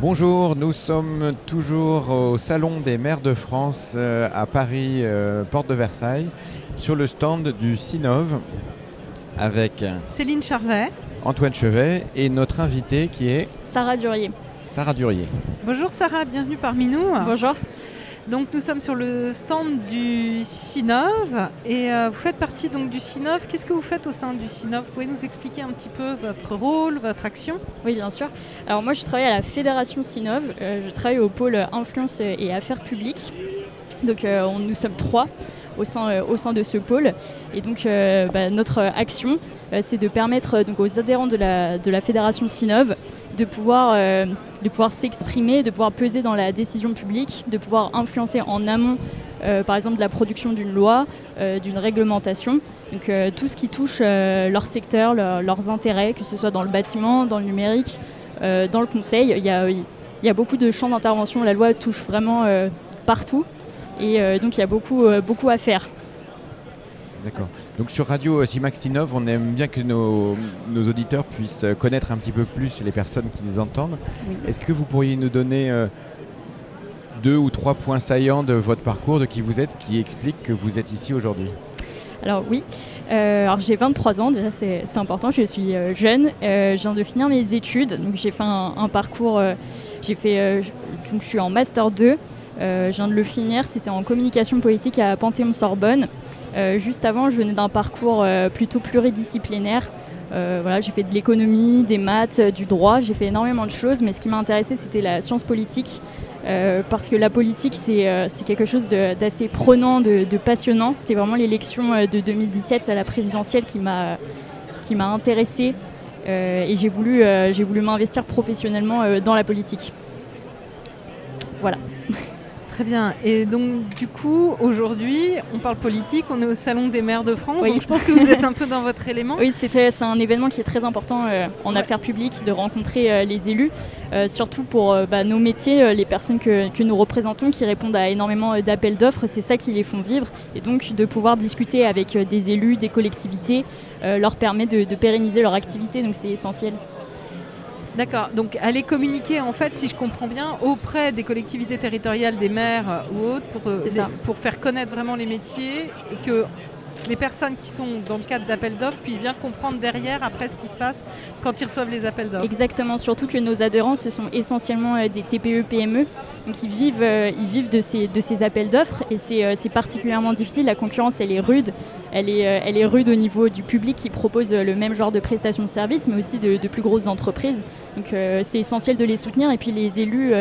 Bonjour, nous sommes toujours au Salon des maires de France euh, à Paris, euh, porte de Versailles, sur le stand du Sinov avec Céline Charvet, Antoine Chevet et notre invité qui est Sarah Durier. Sarah Durier. Bonjour Sarah, bienvenue parmi nous. Bonjour. Donc nous sommes sur le stand du Sinov et euh, vous faites partie donc du Sinov. Qu'est-ce que vous faites au sein du Sinov? Vous pouvez nous expliquer un petit peu votre rôle, votre action? Oui, bien sûr. Alors moi, je travaille à la Fédération Sinov. Euh, je travaille au pôle influence et affaires publiques. Donc euh, on- nous sommes trois au sein, euh, au sein de ce pôle. Et donc euh, bah, notre action, euh, c'est de permettre aux adhérents de la, Fédération Sinov de pouvoir, s'exprimer, de pouvoir peser dans la décision publique, de pouvoir influencer en amont, par exemple, la production d'une loi, d'une réglementation. Donc tout ce qui touche leur secteur, leur- leurs intérêts, que ce soit dans le bâtiment, dans le numérique, dans le conseil. Il y a, beaucoup de champs d'intervention. La loi touche vraiment partout. Et euh, donc il y a beaucoup, euh, beaucoup à faire. D'accord. Donc sur Radio Simax Sinov, on aime bien que nos, nos auditeurs puissent euh, connaître un petit peu plus les personnes qui les entendent. Oui. Est-ce que vous pourriez nous donner euh, deux ou trois points saillants de votre parcours, de qui vous êtes, qui expliquent que vous êtes ici aujourd'hui? Alors oui, Euh, alors j'ai 23 ans, déjà c'est important, je suis euh, jeune, Euh, je viens de finir mes études, donc j'ai fait un, un parcours, j'ai fait, je- donc je suis en Master 2, Euh, je viens de le finir, c'était en communication politique à Panthéon-Sorbonne. Euh, juste avant, je venais d'un parcours euh, plutôt pluridisciplinaire. Euh, voilà, j'ai fait de l'économie, des maths, euh, du droit, j'ai fait énormément de choses, mais ce qui m'a intéressé c'était la science politique. Euh, parce que la politique, c'est euh, quelque chose d'assez prenant, de, passionnant. C'est vraiment l'élection euh, de 2017 à la présidentielle qui m'a intéressée Euh, et j'ai voulu, euh, voulu m'investir professionnellement euh, dans la politique. Très bien. Et donc du coup, aujourd'hui, on parle politique, on est au Salon des maires de France. Oui. Donc je pense que vous êtes un peu dans votre élément. Oui, c'est un événement qui est très important euh, en Ouais. affaires publiques, de rencontrer euh, les élus, euh, surtout pour bah, nos métiers, les personnes que, que nous représentons, qui répondent à énormément d'appels d'offres, c'est ça qui les font vivre. Et donc de pouvoir discuter avec des élus, des collectivités, leur permet de, de pérenniser leur activité, donc c'est essentiel. D'accord. Donc aller communiquer, en fait, si je comprends bien, auprès des collectivités territoriales, des maires euh, ou autres, pour, euh, les- pour faire connaître vraiment les métiers et que les personnes qui sont dans le cadre d'appels d'offres puissent bien comprendre derrière, après, ce qui se passe quand ils reçoivent les appels d'offres. Exactement, surtout que nos adhérents, ce sont essentiellement euh, des TPE, PME, donc ils vivent, euh, ils vivent de, ces, de ces appels d'offres et c'est euh, c'est particulièrement difficile. La concurrence, elle est rude. Elle est, euh, elle est rude au niveau du public qui propose euh, le même genre de prestations de services, mais aussi de, plus grosses entreprises. Donc euh, c'est essentiel de les soutenir. Et puis les élus,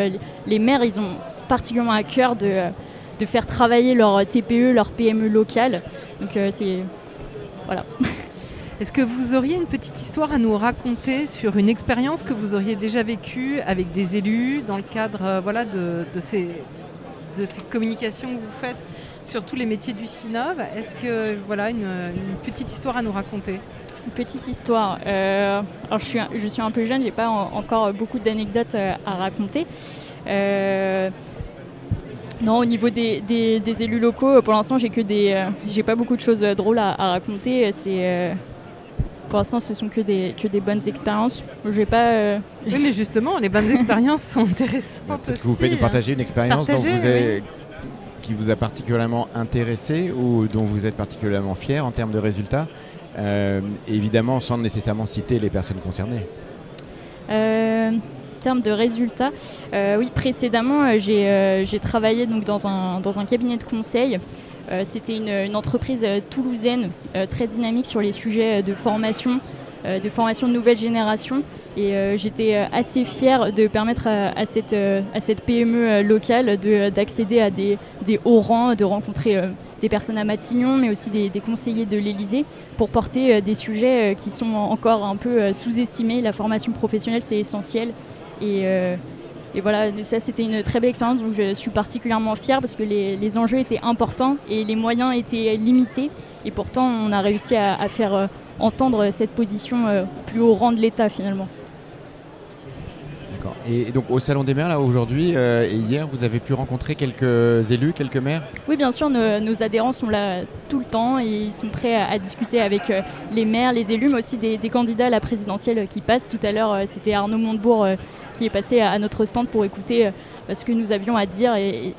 les maires, ils ont particulièrement à cœur de, faire travailler leur TPE, leur PME locale. Donc c'est voilà. Est-ce que vous auriez une petite histoire à nous raconter sur une expérience que vous auriez déjà vécue avec des élus dans le cadre voilà, de ces, de ces communications que vous faites? Sur tous les métiers du SINOV Est-ce que voilà une, une petite histoire à nous raconter? Une petite histoire. Euh, alors je suis, un- je suis un peu jeune, j'ai pas en- encore beaucoup d'anecdotes euh, à raconter. Euh, non, au niveau des, des- des élus locaux, pour l'instant, j'ai que des, euh, j'ai pas beaucoup de choses drôles à, à raconter. C'est, euh, pour l'instant, ce sont que des, que des bonnes expériences. Je vais pas. euh, Oui, mais justement, les bonnes expériences sont intéressantes. Peut-être que vous pouvez nous partager une expérience dont vous êtes- qui vous a particulièrement intéressé ou dont vous êtes particulièrement fier en termes de résultats. Euh, évidemment, sans nécessairement citer les personnes concernées. Euh, en termes de résultats, euh, oui, précédemment, j'ai travaillé donc, dans, un, dans un cabinet de conseil. C'était une, une entreprise toulousaine très dynamique sur les sujets de formation, de formation de nouvelle génération. Et euh, j'étais euh, assez fière de permettre à, cette, PME euh, locale de- d'accéder à des, hauts rangs, de rencontrer des personnes à Matignon, mais aussi des, conseillers de l'Élysée, pour porter des sujets qui sont encore un peu sous-estimés. La formation professionnelle, c'est essentiel. Et, voilà, ça, c'était une très belle expérience dont je suis particulièrement fière parce que les, enjeux étaient importants et les moyens étaient limités. Et pourtant, on a réussi à, faire entendre cette position plus haut rang de l'État finalement. Et, donc au Salon des maires, là aujourd'hui euh, et hier, vous avez pu rencontrer quelques élus, quelques maires Oui, bien sûr, nos, adhérents sont là tout le temps et ils sont prêts à, discuter avec euh, les maires, les élus, mais aussi des, candidats à la présidentielle qui passent. Tout à l'heure, euh, c'était Arnaud Montebourg euh, qui est passé à, notre stand pour écouter ce que nous avions à dire et,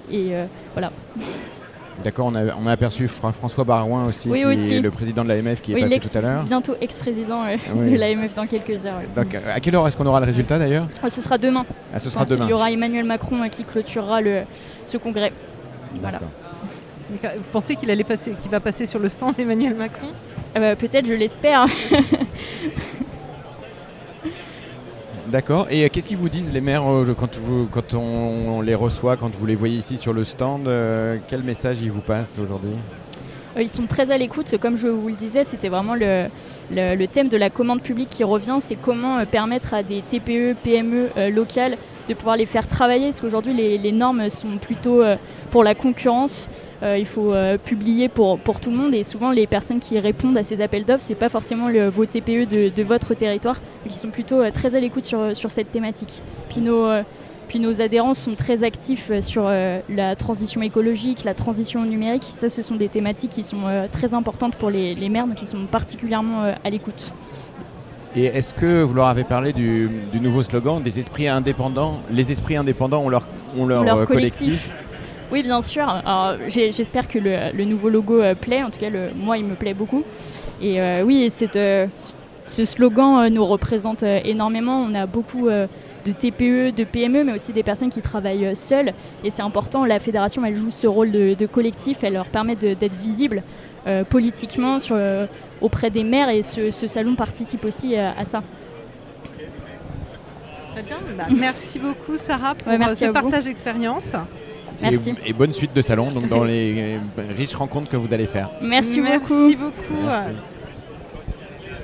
voilà. D'accord, on a, on a, aperçu, je crois, François Barouin aussi, qui est le président de l'AMF qui est passé tout à l'heure. Bientôt ex-président de l'AMF dans quelques heures. Donc, à quelle heure est-ce qu'on aura le résultat d'ailleurs Ce sera demain. Ah, ce sera demain. Il y aura Emmanuel Macron qui clôturera le, ce congrès. Voilà. Vous pensez qu'il allait passer, qu'il va passer sur le stand Emmanuel Macron? Ah bah, Peut-être, je l'espère. D'accord. Et euh, qu'est-ce qu'ils vous disent les maires euh, quand, on, les reçoit, quand vous les voyez ici sur le stand euh, Quel message ils vous passent aujourd'hui? Ils sont très à l'écoute. Comme je vous le disais, c'était vraiment le, thème de la commande publique qui revient. C'est comment permettre à des TPE, PME locales de pouvoir les faire travailler. Parce qu'aujourd'hui, les, normes sont plutôt pour la concurrence. Euh, il faut euh, publier pour, pour tout le monde et souvent les personnes qui répondent à ces appels d'offres, ce n'est pas forcément le, vos TPE de, votre territoire, mais qui sont plutôt euh, très à l'écoute sur, sur cette thématique. Puis nos, puis nos adhérents sont très actifs sur la transition écologique, la transition numérique. Ça, ce sont des thématiques qui sont très importantes pour les, les maires, donc qui sont particulièrement à l'écoute. Et est-ce que vous leur avez parlé du, nouveau slogan des esprits indépendants? Les esprits indépendants ont leur, ont leur, collectif oui, bien sûr. J'espère que le, nouveau logo euh, plaît. En tout cas, le, moi, il me plaît beaucoup. Et euh, oui, euh, ce slogan nous représente énormément. On a beaucoup de TPE, de PME, mais aussi des personnes qui travaillent seules. Et c'est important, la fédération, elle joue ce rôle de, collectif, elle leur permet d'être visible politiquement auprès des maires, et ce, salon participe aussi à ça. Très bien, bah, merci beaucoup Sarah pour ce partage d'expérience. Et, bonne suite de salon donc dans les riches rencontres que vous allez faire. Merci, beaucoup. Merci beaucoup.